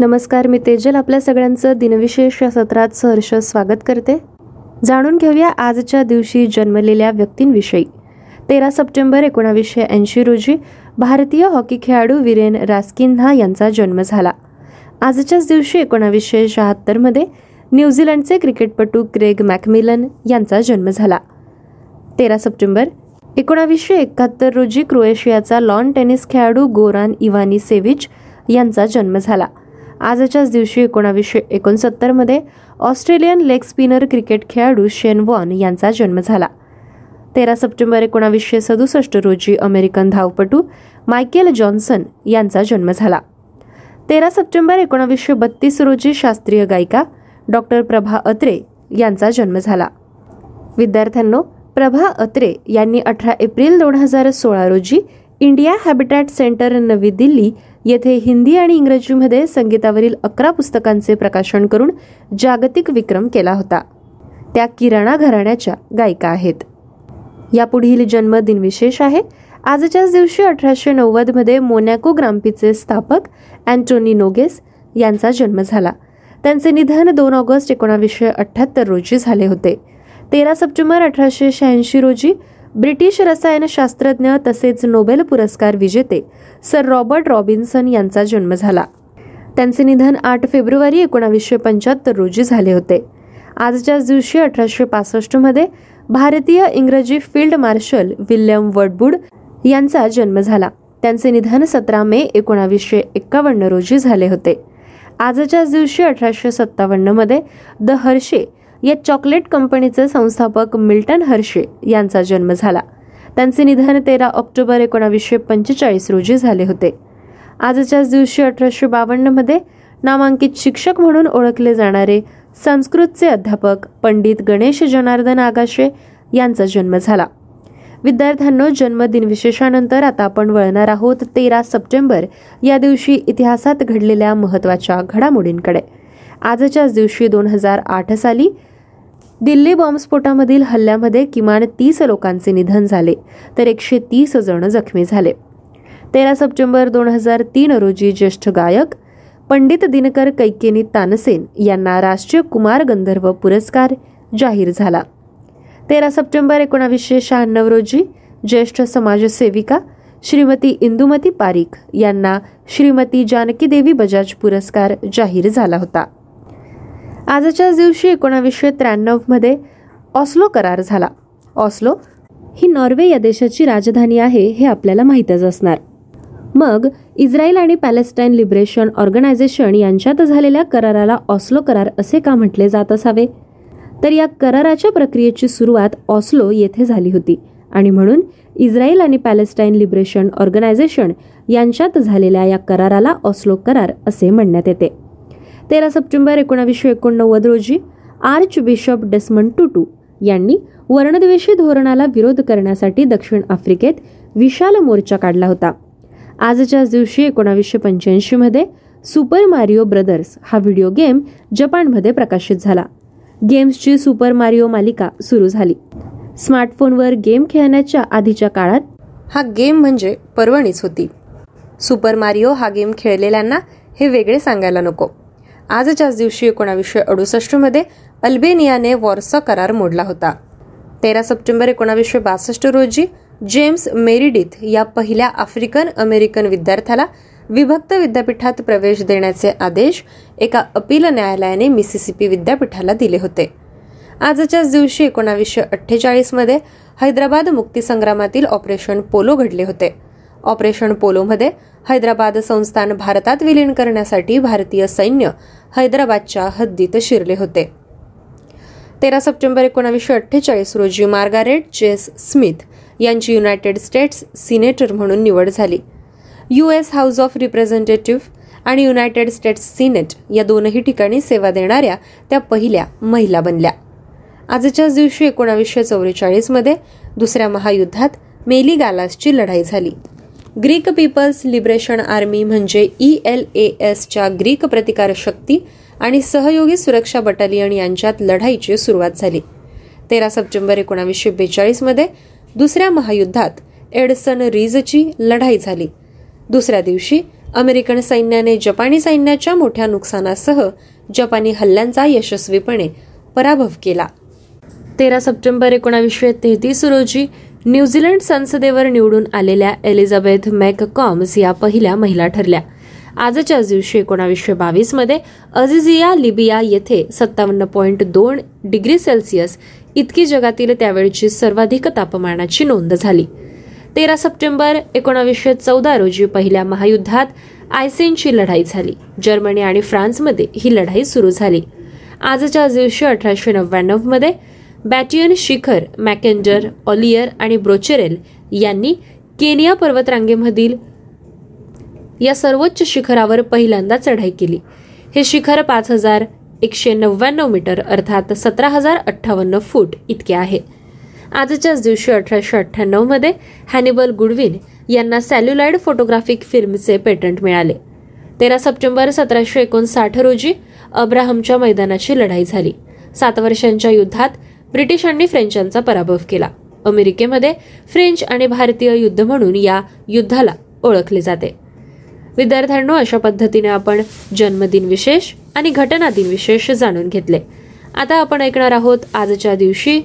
नमस्कार मी तेजल. आपल्या सगळ्यांचं दिनविशेष या सत्रात सहर्ष स्वागत करते. जाणून घेऊया आजच्या दिवशी जन्मलेल्या व्यक्तींविषयी. तेरा सप्टेंबर एकोणावीसशे ऐंशी रोजी भारतीय हॉकी खेळाडू विरेन रास्किन्हा यांचा जन्म झाला. आजच्याच दिवशी एकोणावीसशे शहात्तरमध्ये न्यूझीलंडचे क्रिकेटपटू क्रेग मॅकमिलन यांचा जन्म झाला. तेरा सप्टेंबर एकोणावीसशे एकाहत्तर रोजी क्रोएशियाचा लॉन टेनिस खेळाडू गोरान इवानी सेविच यांचा जन्म झाला. आजच्याच दिवशी एकोणावीसशे एकोणसत्तरमध्ये ऑस्ट्रेलियन लेग स्पिनर क्रिकेट खेळाडू शेन वॉन यांचा जन्म झाला. तेरा सप्टेंबर एकोणावीसशे सदुसष्ट रोजी अमेरिकन धावपटू मायकेल जॉन्सन यांचा जन्म झाला. तेरा सप्टेंबर एकोणावीसशे बत्तीस रोजी शास्त्रीय गायिका डॉक्टर प्रभा अत्रे यांचा जन्म झाला. विद्यार्थ्यांनो प्रभा अत्रे यांनी अठरा एप्रिल दोन हजार सोळा रोजी इंडिया हॅबिटॅट सेंटर नवी दिल्ली येथे हिंदी आणि इंग्रजीमध्ये संगीतावरील अकरा पुस्तकांचे प्रकाशन करून जागतिक विक्रम केला होता. त्या किराणा घराण्याच्या गायिका आहेत. यापुढील जन्मदिन विशेष आहे. आजच्याच दिवशी अठराशे नव्वदमध्ये मोनॅको ग्राम्पीचे स्थापक अँटोनी नोगेस यांचा जन्म झाला. त्यांचे निधन दोन ऑगस्ट एकोणावीसशे अठ्ठ्याहत्तर रोजी झाले होते. तेरा सप्टेंबर अठराशे शहाऐंशी रोजी ब्रिटिश रसायनशास्त्रज्ञ तसेच नोबेल पुरस्कार विजेते सर रॉबर्ट रॉबिन्सन यांचा जन्म झाला. त्यांचे निधन आठ फेब्रुवारी एकोणावीसशे पंच्याहत्तर रोजी झाले होते. आजच्याच दिवशी अठराशे पासष्टमध्ये भारतीय इंग्रजी फील्ड मार्शल विल्यम वडबुड यांचा जन्म झाला. त्यांचे निधन सतरा मे एकोणावीसशे एक्कावन्न रोजी झाले होते. आजच्याच दिवशी अठराशे सत्तावन्नमध्ये द हर्षे या चॉकलेट कंपनीचे संस्थापक मिल्टन हर्षे यांचा जन्म झाला. त्यांचे निधन तेरा ऑक्टोबर एकोणावीसशे पंचेचाळीस रोजी झाले होते. आजच्याच दिवशी अठराशे बावन्नमध्ये नामांकित शिक्षक म्हणून ओळखले जाणारे संस्कृतचे अध्यापक पंडित गणेश जनार्दन आगाशे यांचा जन्म झाला. विद्यार्थ्यांनो जन्मदिन विशेषानंतर आता आपण वळणार आहोत तेरा सप्टेंबर या दिवशी इतिहासात घडलेल्या महत्त्वाच्या घडामोडींकडे. आजच्याच दिवशी दोन हजार आठ साली दिल्ली बॉम्बस्फोटामधील हल्ल्यामध्ये किमान तीस लोकांचे निधन झाले तर एकशे तीस जण जखमी झाले. तेरा सप्टेंबर दोन हजार तीन रोजी ज्येष्ठ गायक पंडित दिनकर कैकेनी तानसेन यांना राष्ट्रीय कुमार गंधर्व पुरस्कार जाहीर झाला. तेरा सप्टेंबर एकोणावीसशे शहाण्णव रोजी ज्येष्ठ समाजसेविका श्रीमती इंदुमती पारीख यांना श्रीमती जानकी देवी बजाज पुरस्कार जाहीर झाला होता. आजच्याच दिवशी एकोणावीसशे त्र्याण्णवमध्ये ऑस्लो करार झाला. ऑस्लो ही नॉर्वे या देशाची राजधानी आहे हे आपल्याला माहीतच असणार. मग इस्रायल आणि पॅलेस्टाईन लिबरेशन ऑर्गनायझेशन यांच्यात झालेल्या कराराला ऑस्लो करार असे का म्हटले जात असावे? तर या कराराच्या प्रक्रियेची सुरुवात ऑस्लो येथे झाली होती आणि म्हणून इस्रायल आणि पॅलेस्टाईन लिबरेशन ऑर्गनायझेशन यांच्यात झालेल्या या कराराला ऑस्लो करार असे म्हणण्यात येते. तेरा सप्टेंबर एकोणावीसशे एकोणनव्वद रोजी आर्च बिशप डेस्मंड टुटू यांनी वर्णद्वेषी धोरणाला विरोध करण्यासाठी दक्षिण आफ्रिकेत विशाल मोर्चा काढला होता. आजच्याच दिवशी एकोणावीसशे पंच्याऐंशीमध्ये सुपर मारिओ ब्रदर्स हा व्हिडिओ गेम जपानमध्ये प्रकाशित झाला. गेम्सची सुपर मारिओ मालिका सुरू झाली. स्मार्टफोनवर गेम खेळण्याच्या आधीच्या काळात हा गेम म्हणजे पर्वणीच होती. सुपर मारिओ हा गेम खेळलेल्यांना हे वेगळे सांगायला नको. आजच्याच दिवशी एकोणावीसशे अडुसष्टमध्ये अल्बेनियाने वॉर्सा करार मोडला होता. तेरा सप्टेंबर एकोणावीसशे बासष्ट रोजी जेम्स मेरिडिथ या पहिल्या आफ्रिकन अमेरिकन विद्यार्थ्याला विभक्त विद्यापीठात प्रवेश देण्याचे आदेश एका अपील न्यायालयाने मिसिसिपी विद्यापीठाला दिले होते. आजच्याच दिवशी एकोणावीसशे अठ्ठेचाळीसमध्ये हैदराबाद मुक्तीसंग्रामातील ऑपरेशन पोलो घडले होते. ऑपरेशन पोलोमध्ये हैदराबाद संस्थान भारतात विलीन करण्यासाठी भारतीय सैन्य हैदराबादच्या हद्दीत शिरले होते. तेरा सप्टेंबर एकोणावीसशे अठ्ठेचाळीस रोजी मार्गारेट जेस स्मिथ यांची युनायटेड स्टेट्स सिनेटर म्हणून निवड झाली. U S house of representative आणि युनायटेड स्टेट्स सिनेट या दोनही ठिकाणी सेवा देणाऱ्या त्या पहिल्या महिला बनल्या. आजच्याच दिवशी एकोणावीसशे चौवेचाळीसमध्ये दुसऱ्या महायुद्धात मेली गालासची लढाई झाली. ग्रीक पीपल्स लिबरेशन आर्मी म्हणजे ई एल ए एसच्या ग्रीक प्रतिकार शक्ती आणि सहयोगी सुरक्षा बटालियन यांच्यात लढाईची सुरुवात झाली. तेरा सप्टेंबर एकोणावीसशे बेचाळीसमध्ये दुसऱ्या महायुद्धात एडसन रीजची लढाई झाली. दुसऱ्या दिवशी अमेरिकन सैन्याने जपानी सैन्याच्या मोठ्या नुकसानासह जपानी हल्ल्यांचा यशस्वीपणे पराभव केला. तेरा सप्टेंबर एकोणावीसशे तेहतीस रोजी न्यूझीलंड संसदेवर निवडून आलेल्या एलिझाबेथ मॅककॉम्स या पहिल्या महिला ठरल्या. आजच्याच दिवशी एकोणावीसशे बावीसमध्ये अझिझिया लिबिया येथे सत्तावन्न पॉईंट दोन डिग्री सेल्सिअस इतकी जगातील त्यावेळची सर्वाधिक तापमानाची नोंद झाली. तेरा सप्टेंबर एकोणावीसशे चौदा रोजी पहिल्या महायुद्धात आयसेनची लढाई झाली. जर्मनी आणि फ्रान्समध्ये ही लढाई सुरू झाली. आजच्या दिवशी अठराशे नव्याण्णवमध्ये बॅटियन शिखर मॅकेंडर ऑलियर आणि ब्रोचेरेल यांनी केनिया पर्वतरांगेमधील या सर्वोच्च शिखरावर पहिल्यांदा चढाई केली. हे शिखर पाच हजार एकशे नव्याण्णव मीटर अर्थात सतरा हजार अठ्ठावन्न फूट इतके आहे. आजच्याच दिवशी अठराशे अठ्ठ्याण्णवमध्ये हॅनिबल गुडविन यांना सॅल्युलाइड फोटोग्राफिक फिल्मचे पेटंट मिळाले. तेरा सप्टेंबर सतराशे एकोणसाठ रोजी अब्राहमच्या मैदानाची लढाई झाली. सात वर्षांच्या युद्धात ब्रिटिशांनी फ्रेंचांचा पराभव केला. अमेरिकेमध्ये फ्रेंच आणि भारतीय युद्ध म्हणून या युद्धाला ओळखले जाते. विद्यार्थ्यांनो अशा पद्धतीने आपण जन्मदिन विशेष आणि घटना दिन विशेष जाणून घेतले. आता आपण ऐकणार आहोत आजच्या दिवशी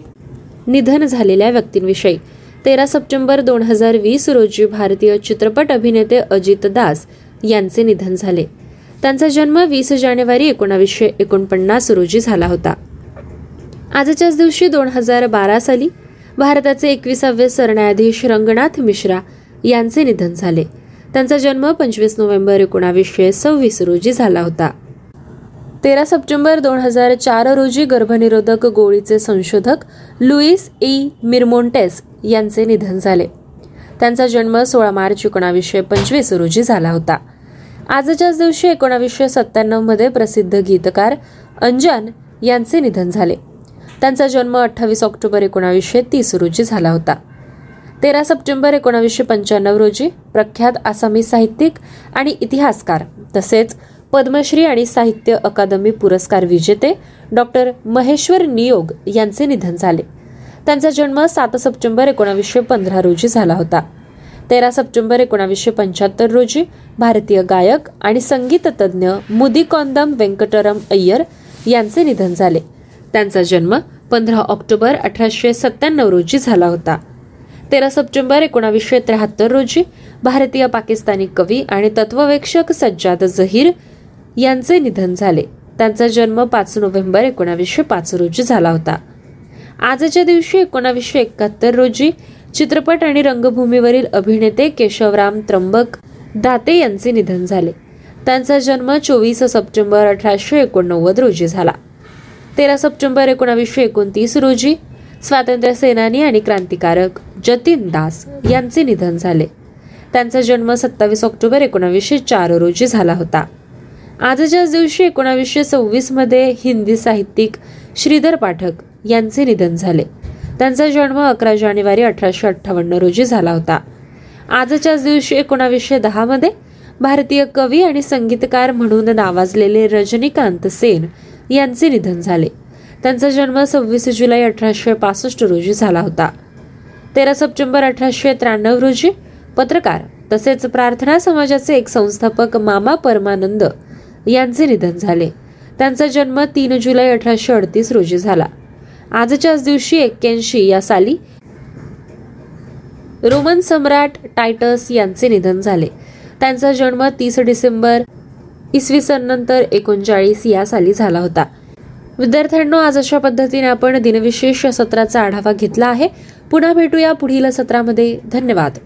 निधन झालेल्या व्यक्तींविषयी. तेरा सप्टेंबर दोन हजार वीस रोजी भारतीय चित्रपट अभिनेते अजित दास यांचे निधन झाले. त्यांचा जन्म वीस जानेवारी एकोणावीसशे एकोणपन्नास रोजी झाला होता. आजच्याच दिवशी दोन हजार बारा साली भारताचे एकविसावे सरन्यायाधीश रंगनाथ मिश्रा यांचे निधन झाले. त्यांचा जन्म पंचवीस नोव्हेंबर एकोणावीसशे सव्वीस रोजी झाला होता. तेरा सप्टेंबर दोन हजार चार रोजी गर्भनिरोधक गोळीचे संशोधक लुईस ई. मिरमोंटेस यांचे निधन झाले. त्यांचा जन्म सोळा मार्च एकोणावीसशे पंचवीस रोजी झाला होता. आजच्याच दिवशी एकोणावीसशे सत्त्याण्णवमध्ये प्रसिद्ध गीतकार अंजान यांचे निधन झाले. त्यांचा जन्म अठ्ठावीस ऑक्टोबर एकोणावीसशे तीस रोजी झाला होता. तेरा सप्टेंबर एकोणावीसशे पंच्याण्णव रोजी प्रख्यात आसामी साहित्यिक आणि इतिहासकार तसेच पद्मश्री आणि साहित्य अकादमी पुरस्कार विजेते डॉक्टर महेश्वर नियोग यांचे निधन झाले. त्यांचा जन्म सात सप्टेंबर एकोणावीसशे पंधरा रोजी झाला होता. तेरा सप्टेंबर एकोणावीसशे पंच्याहत्तर रोजी भारतीय गायक आणि संगीत तज्ज्ञ मुदिकोंदम व्यंकटरम अय्यर यांचे निधन झाले. त्यांचा जन्म पंधरा ऑक्टोबर अठराशे सत्त्याण्णव रोजी झाला होता. तेरा सप्टेंबर एकोणावीसशे त्र्याहत्तर रोजी भारतीय पाकिस्तानी कवी आणि तत्ववेक्षक सज्जाद जहीर यांचे निधन झाले. त्यांचा जन्म पाच नोव्हेंबर एकोणावीसशे पाच रोजी झाला होता. आजच्या दिवशी एकोणावीसशे एकाहत्तर रोजी चित्रपट आणि रंगभूमीवरील अभिनेते केशवराम त्र्यंबक दाते यांचे निधन झाले. त्यांचा जन्म चोवीस सप्टेंबर अठराशे एकोणनव्वद रोजी झाला. तेरा सप्टेंबर एकोणावीसशे एकोणतीस रोजी स्वातंत्र्य सेनानी आणि क्रांतिकारक जतीन दास यांचे निधन झाले. त्यांचा जन्म सत्तावीस ऑक्टोबर एकोणावीसशे चार रोजी झाला होता. आजच्याच दिवशी एकोणावीसशे सव्वीसमध्ये हिंदी साहित्यिक श्रीधर पाठक यांचे निधन झाले. त्यांचा जन्म अकरा जानेवारी अठराशे अठ्ठावन्न रोजी झाला होता. आजच्याच दिवशी एकोणावीसशे दहा मध्ये भारतीय कवी आणि संगीतकार म्हणून नावाजलेले रजनीकांत सेन यांचे निधन झाले. त्यांचा जन्म सव्वीस जुलै अठराशे पासष्ट रोजी झाला होता. तेरा सप्टेंबर अठराशे त्र्याण्णव रोजी पत्रकार तसेच प्रार्थना समाजाचे एक संस्थापक मामा परमानंद यांचे निधन झाले. त्यांचा जन्म तीन जुलै अठराशे अडतीस रोजी झाला. आजच्याच दिवशी एक्क्याऐंशी या साली रोमन सम्राट टायटस यांचे निधन झाले. त्यांचा जन्म तीस डिसेंबर इसवी सन नंतर एकोणचाळीस या साली झाला होता. विद्यार्थ्यांनो आज अशा पद्धतीने आपण दिनविशेष सत्राचा आढावा घेतला आहे. पुन्हा भेटूया पुढील सत्रामध्ये. धन्यवाद.